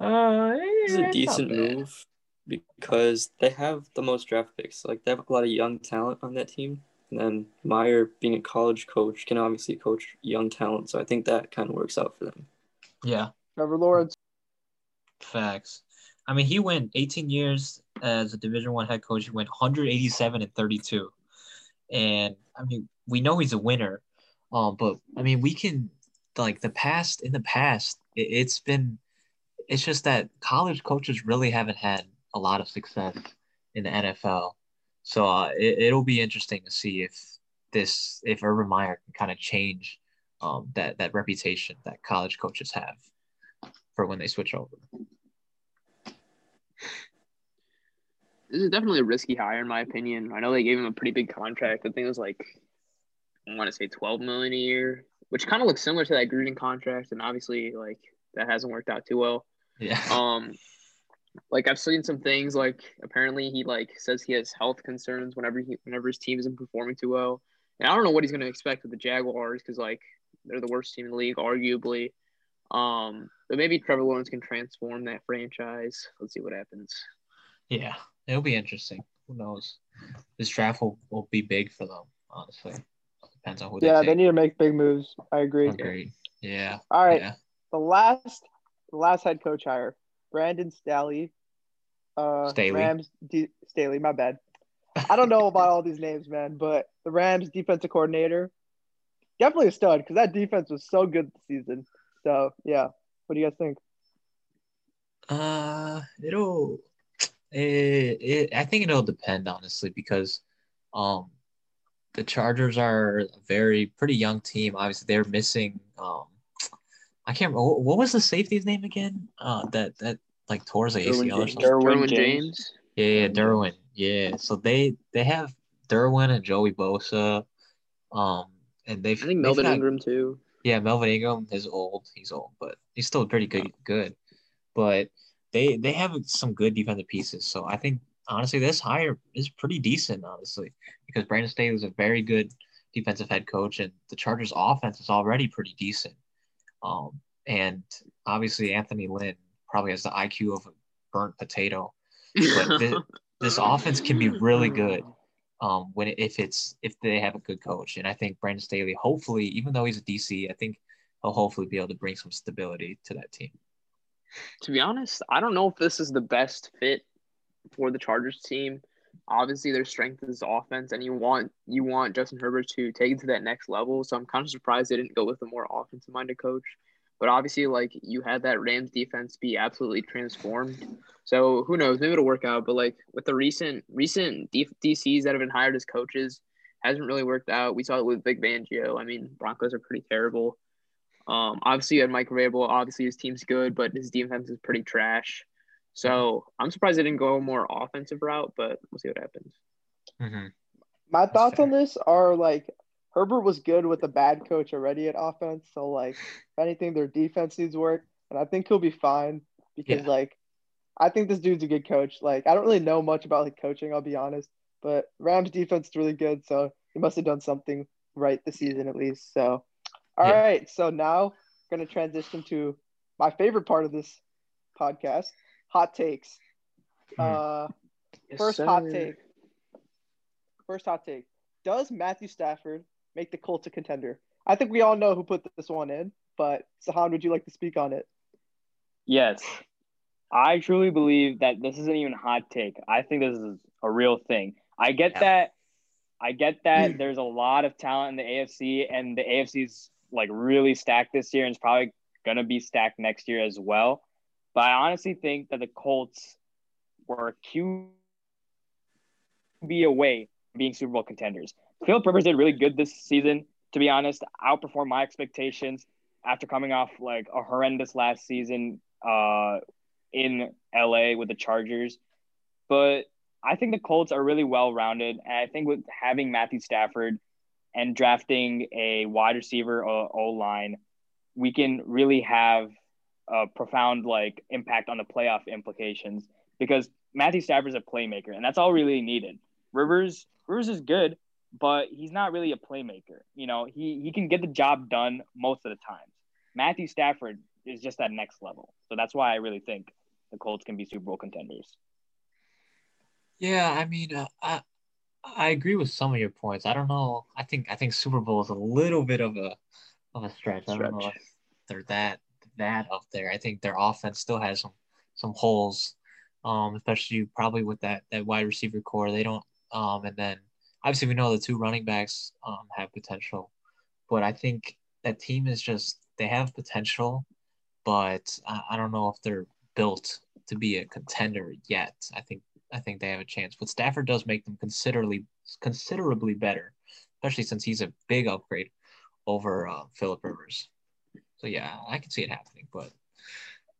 Uh, it's a decent move because they have the most draft picks. Like they have a lot of young talent on that team. And then Meyer, being a college coach, can obviously coach young talent. So I think that kind of works out for them. Yeah. Trevor Lawrence. Facts. I mean, he went 18 years as a Division One head coach. He went 187 and 32, and I mean, we know he's a winner. Um, but I mean, we can like the past in the past, it, it's been it's just that college coaches really haven't had a lot of success in the NFL. So uh, it, will be interesting to see if this if Urban Meyer can kind of change um, that that reputation that college coaches have for when they switch over. This is definitely a risky hire in my opinion. I know they gave him a pretty big contract. I think it was like I want to say 12 million a year, which kind of looks similar to that Gruden contract and obviously like that hasn't worked out too well. Yeah. [laughs] Um, like I've seen some things like apparently he like says he has health concerns whenever he whenever his team isn't performing too well. And I don't know what he's going to expect with the Jaguars because like they're the worst team in the league, arguably. Um, but maybe Trevor Lawrence can transform that franchise. Let's see what happens. Yeah, it'll be interesting. Who knows? This draft will, will be big for them, honestly. Depends on who. Yeah, they, they need to make big moves. I agree. Agreed. Yeah. All right. Yeah. The last the last head coach hire, Brandon Staley. Uh, Staley. Rams D- Staley, my bad. I don't know about all these names, man, but the Rams defensive coordinator, definitely a stud because that defense was so good this season. So yeah, what do you guys think? Uh, it'll. It, it, I think it'll depend honestly because, um, the Chargers are a very pretty young team. Obviously, they're missing um I can't remember what was the safety's name again? Uh, that that like tore the ACL or something. Derwin James. Yeah, yeah, Derwin. Yeah, so they they have Derwin and Joey Bosa, um, and they've. I think Melvin got, Ingram too. Yeah, Melvin Ingram is old. He's old, but he's still pretty good. Good, but they they have some good defensive pieces. So I think honestly, this hire is pretty decent, honestly, because Brandon Staley is a very good defensive head coach, and the Chargers' offense is already pretty decent. Um, and obviously, Anthony Lynn probably has the IQ of a burnt potato. But this, [laughs] this offense can be really good um, when if it's if they have a good coach. And I think Brandon Staley, hopefully, even though he's a DC, I think he'll hopefully be able to bring some stability to that team. To be honest, I don't know if this is the best fit for the Chargers team. Obviously, their strength is offense, and you want you want Justin Herbert to take it to that next level. So I'm kind of surprised they didn't go with a more offensive minded coach. But obviously, like you had that Rams defense be absolutely transformed. So who knows? Maybe it'll work out. But like with the recent recent DCs that have been hired as coaches, hasn't really worked out. We saw it with Vic Fangio. I mean, Broncos are pretty terrible. Um, obviously, you had Mike Vrabel. Obviously, his team's good, but his defense is pretty trash. So I'm surprised they didn't go a more offensive route, but we'll see what happens. Mm-hmm. My thoughts on this are like Herbert was good with a bad coach already at offense. So like [laughs] if anything, their defense needs work. And I think he'll be fine because yeah. like I think this dude's a good coach. Like I don't really know much about like coaching, I'll be honest. But Rams defense is really good, so he must have done something right this season at least. So all yeah. right, so now we're gonna transition to my favorite part of this podcast, hot takes. Hmm. Uh yes, first sir. hot take. First hot take. Does Matthew Stafford make the Colts a contender? I think we all know who put this one in, but Sahan, would you like to speak on it? Yes. I truly believe that this isn't even a hot take. I think this is a real thing. I get yeah. that. I get that there's a lot of talent in the AFC, and the AFC's like really stacked this year, and it's probably gonna be stacked next year as well. But I honestly think that the Colts were QB away from being Super Bowl contenders. Philip Rivers did really good this season. To be honest, outperformed my expectations after coming off like a horrendous last season uh, in LA with the Chargers. But I think the Colts are really well rounded. And I think with having Matthew Stafford and drafting a wide receiver or O line, we can really have a profound like impact on the playoff implications because Matthew Stafford is a playmaker, and that's all really needed. Rivers Rivers is good, but he's not really a playmaker. You know, he he can get the job done most of the times. Matthew Stafford is just that next level. So that's why I really think the Colts can be Super Bowl contenders. Yeah, I mean, uh, I I agree with some of your points. I don't know. I think I think Super Bowl is a little bit of a of a stretch. stretch. I don't know if they're that that up there. I think their offense still has some some holes, um, especially probably with that that wide receiver core. They don't, um, and then obviously we know the two running backs um have potential, but I think that team is just they have potential, but I, I don't know if they're built to be a contender yet. I think I think they have a chance. But Stafford does make them considerably considerably better, especially since he's a big upgrade over uh, Philip Rivers. So yeah, I can see it happening, but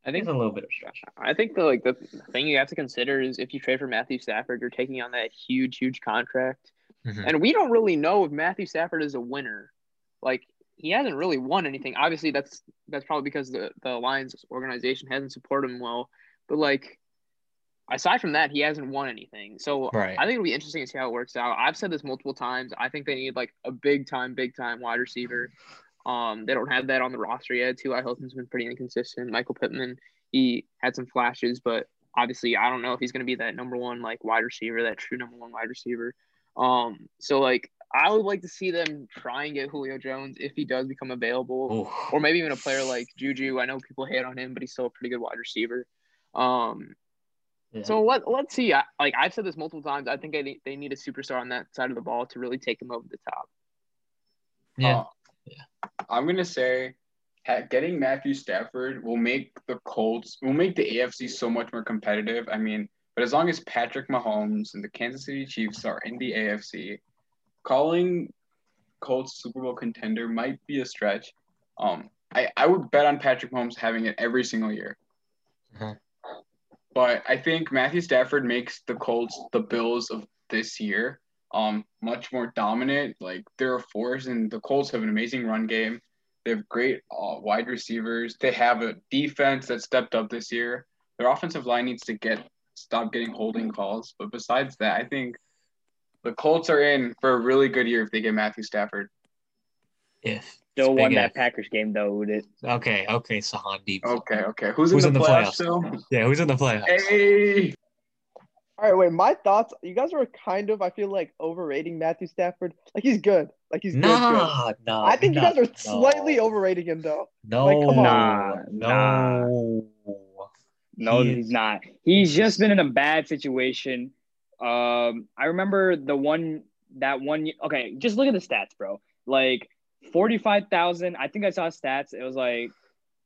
I think it's a little bit of stretch. I think the like the thing you have to consider is if you trade for Matthew Stafford, you're taking on that huge, huge contract, mm-hmm. and we don't really know if Matthew Stafford is a winner. Like he hasn't really won anything. Obviously, that's that's probably because the the Lions organization hasn't supported him well. But like aside from that, he hasn't won anything. So right. I think it'll be interesting to see how it works out. I've said this multiple times. I think they need like a big time, big time wide receiver. Um, they don't have that on the roster yet. T.Y. Hilton's been pretty inconsistent. Michael Pittman, he had some flashes, but obviously I don't know if he's going to be that number one like wide receiver, that true number one wide receiver. Um, so like I would like to see them try and get Julio Jones if he does become available, Ooh. or maybe even a player like Juju. I know people hate on him, but he's still a pretty good wide receiver. Um, yeah. So let let's see. I, like I've said this multiple times, I think they need, they need a superstar on that side of the ball to really take them over the top. Yeah. Uh, yeah. I'm gonna say getting Matthew Stafford will make the Colts will make the AFC so much more competitive. I mean, but as long as Patrick Mahomes and the Kansas City Chiefs are in the AFC, calling Colts Super Bowl contender might be a stretch. Um, I, I would bet on Patrick Mahomes having it every single year. Uh-huh. But I think Matthew Stafford makes the Colts the Bills of this year um much more dominant. Like they're a force, and the Colts have an amazing run game. They have great uh, wide receivers. They have a defense that stepped up this year. Their offensive line needs to get stop getting holding calls. But besides that, I think the Colts are in for a really good year if they get Matthew Stafford. If still won that Packers game though, would it? Okay, okay, Sahan Deep. Okay, okay. Who's, who's in, the, in the playoffs, playoffs? Still? Yeah, who's in the playoffs? Hey. All right, wait. My thoughts. You guys are kind of, I feel like, overrating Matthew Stafford. Like he's good. Like he's good. Nah, good. nah. I think nah, you guys are no. slightly overrating him, though. No, Like, come on. no. No, He he's not. He's just been in a bad situation. Um, I remember the one that one. Okay, just look at the stats, bro. Like forty-five thousand. I think I saw stats. It was like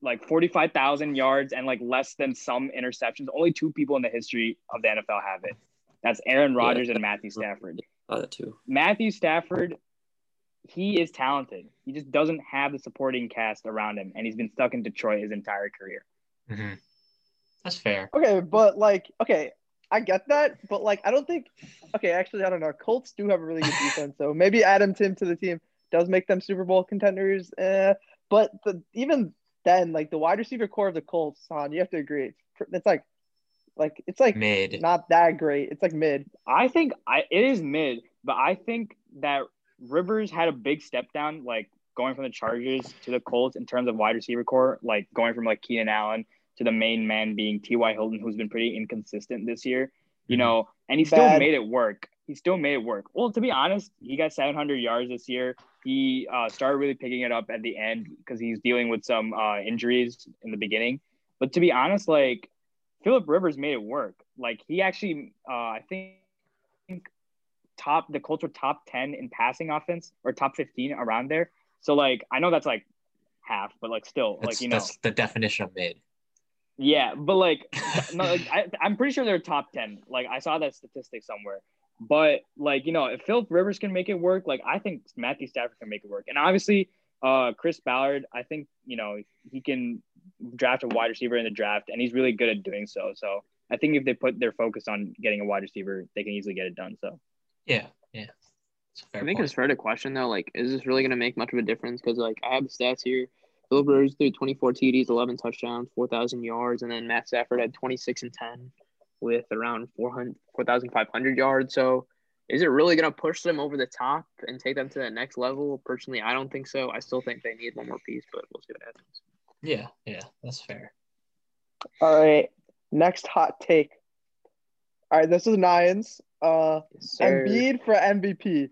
like forty-five thousand yards and like less than some interceptions. Only two people in the history of the NFL have it. That's Aaron Rodgers and Matthew Stafford. Uh, that too. Matthew Stafford, he is talented. He just doesn't have the supporting cast around him, and he's been stuck in Detroit his entire career. Mhm. That's fair. Okay, but like, okay, I get that, but like, I don't think. Okay, actually, I don't know. Colts do have a really good [laughs] defense, so maybe Adam Tim to the team does make them Super Bowl contenders. Eh, but the, even then, like the wide receiver core of the Colts, on you have to agree, it's, pr- it's like, like it's like Mid. not that great. It's like mid. I think I it is mid, but I think that Rivers had a big step down, like going from the Chargers to the Colts in terms of wide receiver core, like going from like Keenan Allen to the main man being T.Y. Hilton, who's been pretty inconsistent this year, you Mhm. know, and he still Bad. made it work. He still made it work. Well, to be honest, he got 700 yards this year. He uh, started really picking it up at the end because he's dealing with some uh, injuries in the beginning. But to be honest, like Philip Rivers made it work. Like he actually, uh, I think, top the Colts were top 10 in passing offense or top 15 around there. So like I know that's like half, but like still That's, like you know that's the definition of mid. yeah, but like [laughs] no, like I, I'm pretty sure they're top 10. Like I saw that statistic somewhere. But like you know, if Philip Rivers can make it work, like I think Matthew Stafford can make it work. And obviously, uh, Chris Ballard, I think you know he can draft a wide receiver in the draft, and he's really good at doing so. So I think if they put their focus on getting a wide receiver, they can easily get it done. So Yeah, yeah. It's a fair I think point. it's fair to question though, like, is this really gonna make much of a difference? Because like I have the stats here. Philip Rivers threw 24 TDs, 11 touchdowns, 4,000 yards, and then Matt Stafford had 26 and 10 with around 400, 4,500 yards. So, is it really gonna push them over the top and take them to the next level? Personally, I don't think so. I still think they need one more piece, but we'll see what happens. Yeah, yeah. That's fair. All right, next hot take. All right, this is Nines. Uh, Yes. Embiid for MVP.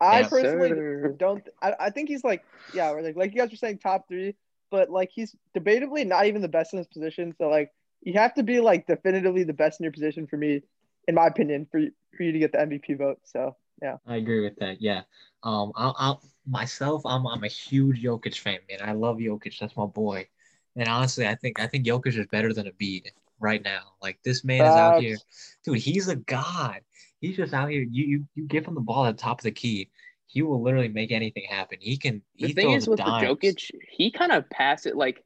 I Yes, personally sir. don't. I, I think he's like, yeah, we're like like you guys were saying, top three, but like he's debatably not even the best in his position. So like you have to be like definitively the best in your position for me, in my opinion, for you, for you to get the MVP vote. So yeah, I agree with that. Yeah. Um, I'll, I'll myself, I'm I'm a huge Jokic fan, man. I love Jokic. That's my boy. And honestly, I think I think Jokic is better than Embiid right now. Like this man is out here, dude. He's a god. He's just out here. You you you give him the ball at the top of the key, he will literally make anything happen. He can. The he thing is with dimes. the Jokic, he kind of pass it like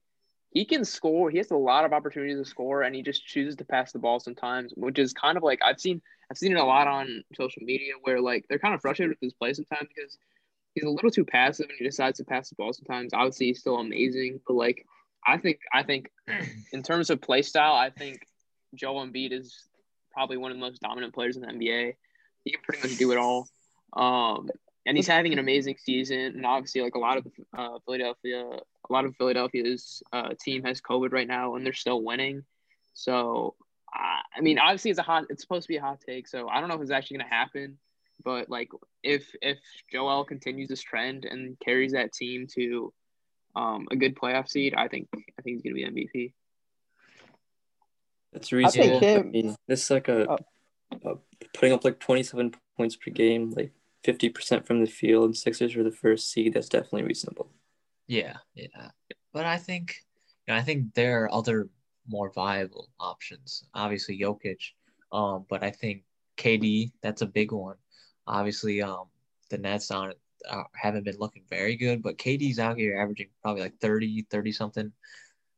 he can score. He has a lot of opportunities to score, and he just chooses to pass the ball sometimes, which is kind of like I've seen. I've seen it a lot on social media where like they're kind of frustrated with his play sometimes because he's a little too passive and he decides to pass the ball sometimes. Obviously, he's still amazing, but like I think I think [clears throat] in terms of play style, I think Joel Embiid is probably one of the most dominant players in the NBA. He can pretty much do it all. Um, and he's having an amazing season. And obviously, like a lot of uh, Philadelphia, a lot of Philadelphia's uh, team has COVID right now, and they're still winning. So, uh, I mean, obviously, it's a hot. It's supposed to be a hot take. So I don't know if it's actually going to happen. But like, if if Joel continues this trend and carries that team to um, a good playoff seed, I think I think he's going to be MVP. That's I reasonable. think I him. mean, this is like a, Oh. a putting up like 27 points per game, like 50% from the field. Sixers were the first seed. That's definitely reasonable. Yeah, yeah. But I think, you know, I think there are other more viable options. Obviously, Jokic. Um, but I think KD, that's a big one. Obviously, um, the Nets on uh, haven't been looking very good, but KD's out here averaging probably like 30, 30 something.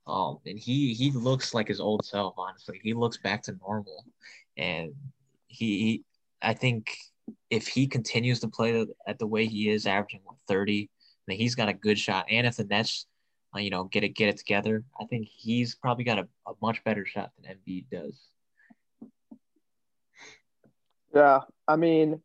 Um, and he he looks like his old self, honestly. He looks back to normal. And he, he I think if he continues to play at the way he is, averaging what, 30, then he's got a good shot. And if the Nets, uh, you know, get it get it together, I think he's probably got a, a much better shot than Embiid does. Yeah, I mean,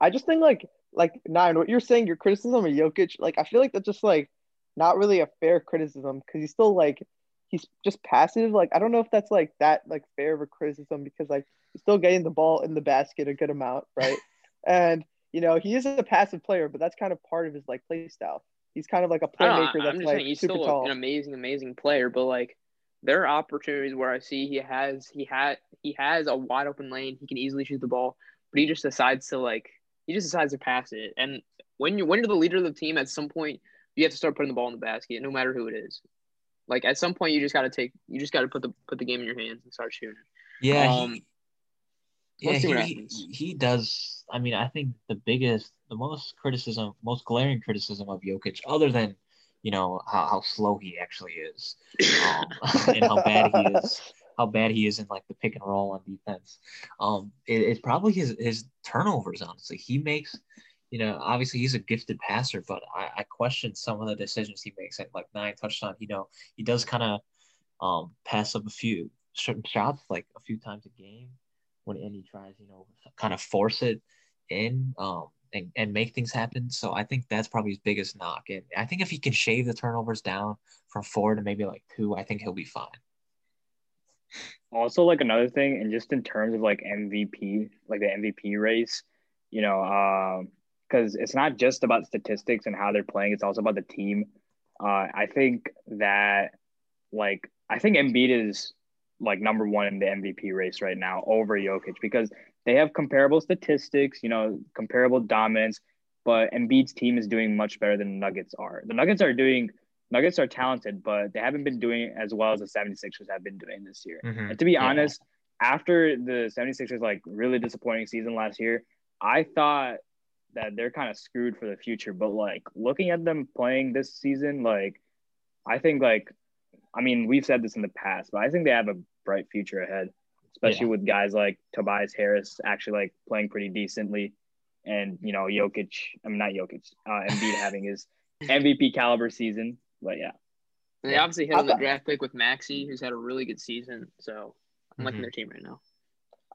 I just think like like nine. What you're saying, your criticism of Jokic, like I feel like that's just like not really a fair criticism because he's still like he's just passive. Like I don't know if that's like that like fair of a criticism because like he's still getting the ball in the basket a good amount, right? And you know he is a passive player, but that's kind of part of his like play style. He's kind of like a playmaker that's like he's super still tall. an amazing, amazing player, but like there are opportunities where I see he has he had he has a wide open lane. He can easily shoot the ball, but he just decides to like he just decides to pass it. And when you when you're the leader of the team, at some point you have to start putting the ball in the basket, no matter who it is. Like at some point, you just got to take you just got to put the put the game in your hands and start shooting. Yeah, Um, he, we'll yeah, he, he does. I mean, I think the biggest, the most criticism, most glaring criticism of Jokic, other than you know how, how slow he actually is, um, [laughs] [laughs] and how bad he is, how bad he is in like the pick and roll on defense. Um, it, it's probably his his turnovers. Honestly, he makes. You know, obviously he's a gifted passer, but I, I question some of the decisions he makes at like nine touchdowns. You know, he does kind of um, pass up a few certain shots like a few times a game when he tries, you know, kind of force it in um, and, and make things happen. So I think that's probably his biggest knock. And I think if he can shave the turnovers down from four to maybe like two, I think he'll be fine. Also, like another thing, and just in terms of like MVP, like the MVP race, you know, um, because it's not just about statistics and how they're playing; it's also about the team. Uh, I think that, like, I think Embiid is like number one in the MVP race right now over Jokic because they have comparable statistics, you know, comparable dominance, but Embiid's team is doing much better than the Nuggets are. The Nuggets are doing Nuggets are talented, but they haven't been doing as well as the 76ers have been doing this year. Mhm. And to be Yeah. honest, after the 76ers like really disappointing season last year, I thought that they're kind of screwed for the future. But like looking at them playing this season, like I think like I mean, we've said this in the past, but I think they have a bright future ahead, especially with guys like Tobias Harris actually like playing pretty decently, and you know Jokic. I'm not Jokic. Uh, Embiid [laughs] having his MVP caliber season. But yeah, And they obviously hit on the draft pick with Maxey, who's had a really good season. So I'm liking Mhm. their team right now.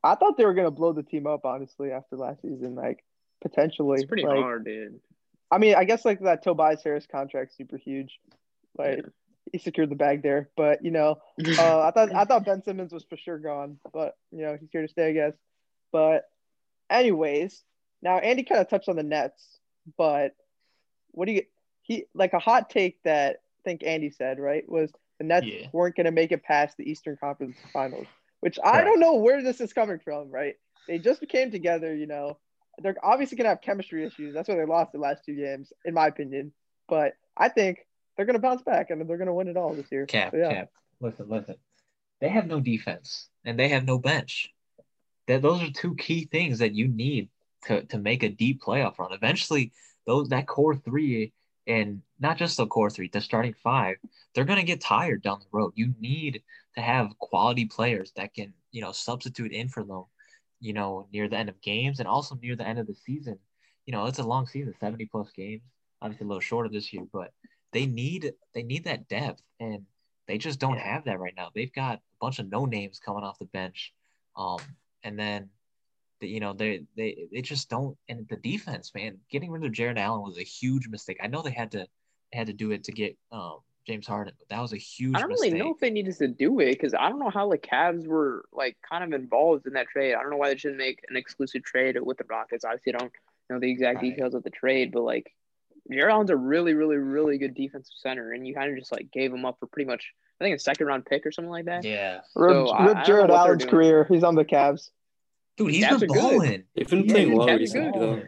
I thought they were gonna blow the team up honestly after last season, like potentially. It's pretty like, hard, dude. I mean, I guess like that Tobias Harris contract super huge. Like Yeah. He secured the bag there, but you know, [laughs] uh, I thought I thought Ben Simmons was for sure gone, but you know he's here to stay, I guess. But anyways, now Andy kind of touched on the Nets, but what do you he like a hot take that I think Andy said right was the Nets Yeah. weren't going to make it past the Eastern Conference Finals, which I don't know where this is coming from. Right? They just came together, you know. They're obviously going to have chemistry issues. That's why they lost the last two games, in my opinion. But I think they're going to bounce back and they're going to win it all this year. Cap, So, yeah. cap. Listen, listen. They have no defense and they have no bench. That those are two key things that you need to, to make a deep playoff run. Eventually, those that core three and not just the core three, the starting five, they're gonna get tired down the road. You need to have quality players that can, you know, substitute in for them, you know, near the end of games and also near the end of the season. You know, it's a long season, 70 plus games. Obviously a little shorter this year, but they need they need that depth and they just don't Yeah. have that right now. They've got a bunch of no names coming off the bench, um, and then the, you know they they they just don't. And the defense, man, getting rid of Jarrett Allen was a huge mistake. I know they had to they had to do it to get um, James Harden, but that was a huge I don't mistake. really know if they needed to do it because I don't know how the Cavs were like kind of involved in that trade. I don't know why they shouldn't make an exclusive trade with the Rockets. Obviously, I don't know the exact Right. details of the trade, but like Jarrett Allen's a really, really, really good defensive center, and you kind of just like gave him up for pretty much I think a second round pick or something like that. Yeah, Rip, So, I- I rip Jarrett Allen's career. He's on the Cavs. dude, he's Cavs been are good. balling. They've been playing dude, well Cavs recently, good. though.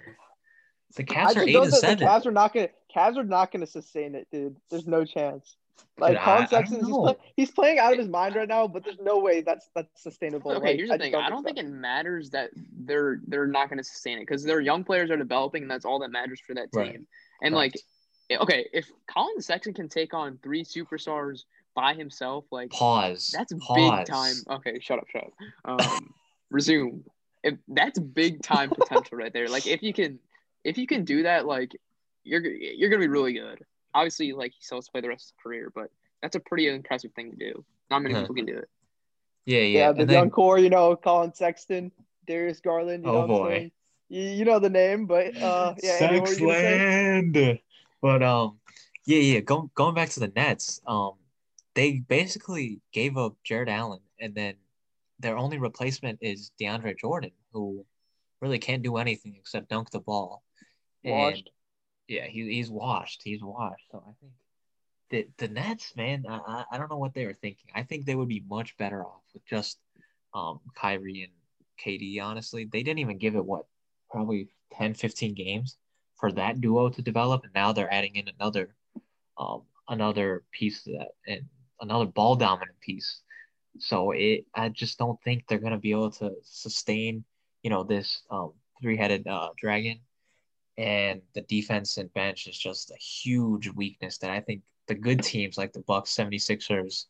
The I Cavs are eight and that the. Cavs are not gonna Cavs are not gonna sustain it, dude. There's no chance. Like Dude, I- I Colin don't Sexton's just know. play, he's playing out of his mind right now, but there's no way that's that's sustainable. Okay, Like, here's the just thing. I don't think so. it matters that they're they're not going to sustain it because their young players are developing, and that's all that matters for that team. Right. And Correct. like, okay, if Colin Sexton can take on three superstars by himself, like Pause. that's Pause. big time. Okay, shut up, shut up. Um, [laughs] resume. If that's big time potential right there. Like if you can, if you can do that, like you're you're gonna be really good. Obviously, like he still has to play the rest of his career, but that's a pretty impressive thing to do. Not many Yeah. people can do it. Yeah, yeah. Yeah, the and young then, core, you know, Colin Sexton, Darius Garland. You Oh, know what I'm boy. You, you know the name, but uh, yeah. Andy, what were you gonna say? Sexland. But um, yeah, yeah. Going going back to the Nets, um, they basically gave up Jarrett Allen, and then their only replacement is DeAndre Jordan, who really can't do anything except dunk the ball. Washed. And yeah, he, he's washed. He's washed. So I think the the Nets, man, I, I don't know what they were thinking. I think they would be much better off with just um Kyrie and KD, honestly. They didn't even give it what probably 10, 15 games for that duo to develop, and now they're adding in another um another piece to that and another ball dominant piece. So it I just don't think they're gonna be able to sustain, you know, this um three headed uh, dragon. And the defense and bench is just a huge weakness that I think the good teams like the Bucks, 76ers,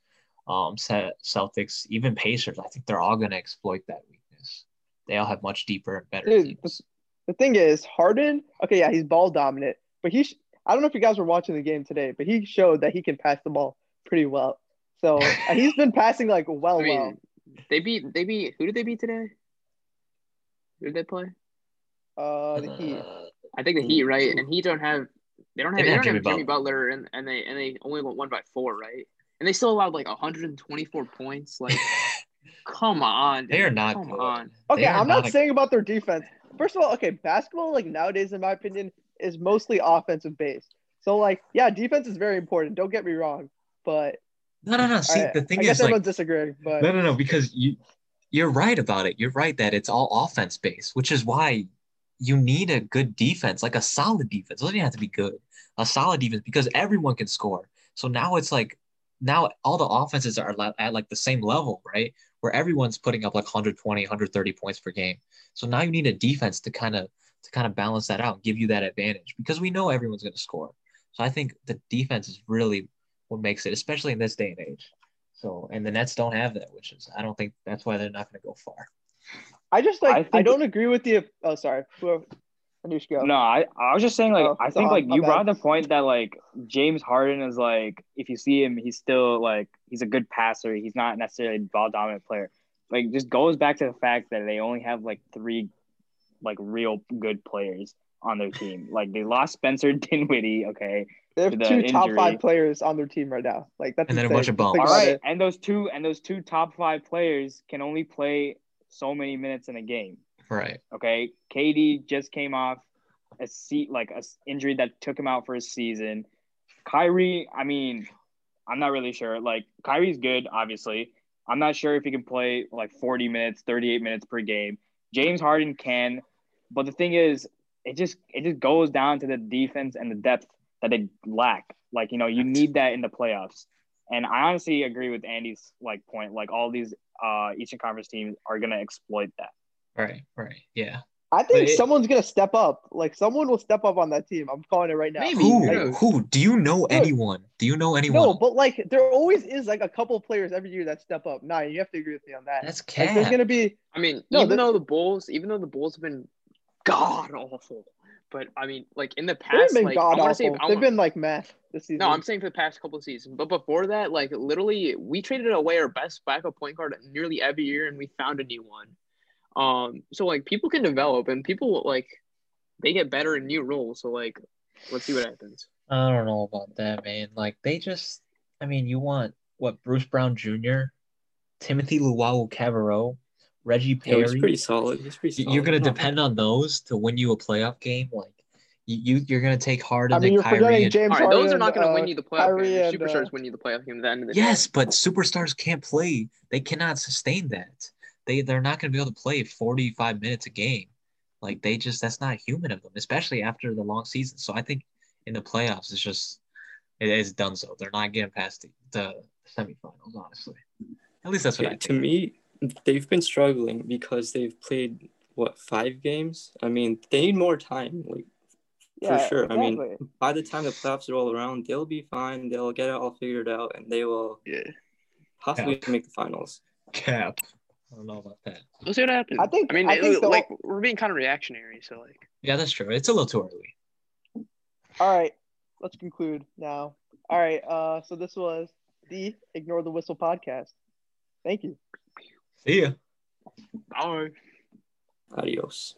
um, Celtics, even Pacers, I think they're all going to exploit that weakness. They all have much deeper and better Dude, teams. The thing is, Harden, okay, yeah, he's ball dominant, but he, sh- I don't know if you guys were watching the game today, but he showed that he can pass the ball pretty well. So [laughs] he's been passing like well, I mean, well. they beat they beat who did they beat today? Who did they play? Uh, the Heat. Uh, I think the Heat, right? And Heat don't have they don't have They they, don't don't have have Jimmy Jimmy Butler and, and they and they only won by four, right? And they still allowed like 124 points. Like, [laughs] come on, they are not Come good. on. Okay, I'm not a- saying about their defense. First of all, okay, basketball like nowadays, in my opinion, is mostly offensive based. So like, yeah, defense is very important. Don't get me wrong, but No, no, no. See, I, the thing I guess is, like, everyone's disagreeing. But No, no, no, because you you're right about it. You're right that it's all offense based, which is why you need a good defense, like a solid defense. It doesn't even have to be good. A solid defense because everyone can score. So now it's like now all the offenses are at, at like the same level, right? Where everyone's putting up like 120, 130 points per game. So now you need a defense to kind of to kind of balance that out and give you that advantage because we know everyone's going to score. So I think the defense is really what makes it, especially in this day and age. So, and the Nets don't have that, which is, I don't think that's why they're not going to go far. I just like I I, don't agree with the. Oh, sorry. Whoever- go. No, I, I was just saying like Oh, I think oh, like you bad. brought the point that like James Harden is like if you see him he's still like he's a good passer he's not necessarily a ball dominant player like just goes back to the fact that they only have like three like real good players on their team like they lost Spencer [laughs] Dinwiddie okay They have the two top five players on their team right now. Like that's And then a bunch of Just think bums. all it. and those two and those two top five players can only play so many minutes in a game Right. Okay, KD just came off a seat like a injury that took him out for a season. Kyrie, I mean, I'm not really sure. Like Kyrie's good, obviously. I'm not sure if he can play like 40 minutes, 38 minutes per game. James Harden can, but the thing is, it just it just goes down to the defense and the depth that they lack. Like you know, you need that in the playoffs. And I honestly agree with Andy's like point. Like all these uh Eastern Conference teams are gonna exploit that. Right. Right. Yeah. I think it- someone's gonna step up. Like someone will step up on that team. I'm calling it right now. Maybe. Who? knows? Who? Do you know anyone? Do you know anyone? No, but like there always is like a couple players every year that step up. Nah, you have to agree with me on that. That's Like, there's gonna be I mean, No, even the- though the Bulls, even though the Bulls have been god awful, but I mean, like in the past, they've past, been like god I want to awful. say, They've been like meh this season. no, I'm saying for the past couple of seasons, but before that, like literally, we traded away our best backup point guard nearly every year, and we found a new one. Um, so like people can develop, and people like they get better in new roles. So like, let's see what happens. I don't know about that, man. Like they just, I mean, you want what? Bruce Brown Jr., Timothé Luwawu-Cabarrot, Reggie Yeah, he's pretty solid. He's pretty You- solid. You're gonna depend on those to win you a playoff game. Like you, you you're gonna take Harden I mean, and you're Kyrie. forgetting And, James All right, Harden. those are not going to uh, win you the playoff Kyrie game. and, Superstars uh, win you the playoff game at the end of the yes, day. but superstars can't play. They cannot sustain that. They they're not gonna be able to play 45 minutes a game. Like they just that's not human of them, especially after the long season. So I think in the playoffs it's just it is done so. They're not getting past the, the semifinals, honestly. At least that's what I think. to me, they've been struggling because they've played what five games. I mean, they need more time. Like yeah, sure. I mean, by the time the playoffs roll around, they'll be fine. They'll get it all figured out, and they will Yeah. possibly make the finals. Cap. I don't know about that. We'll see what happens. I think- I mean, I it- think the- like we're being kind of reactionary, so like. Yeah, that's true. It's a little too early. All right, let's conclude now. All right, uh, so this was the Ignore the Whistle podcast. Thank you. See ya. Bye. Adios.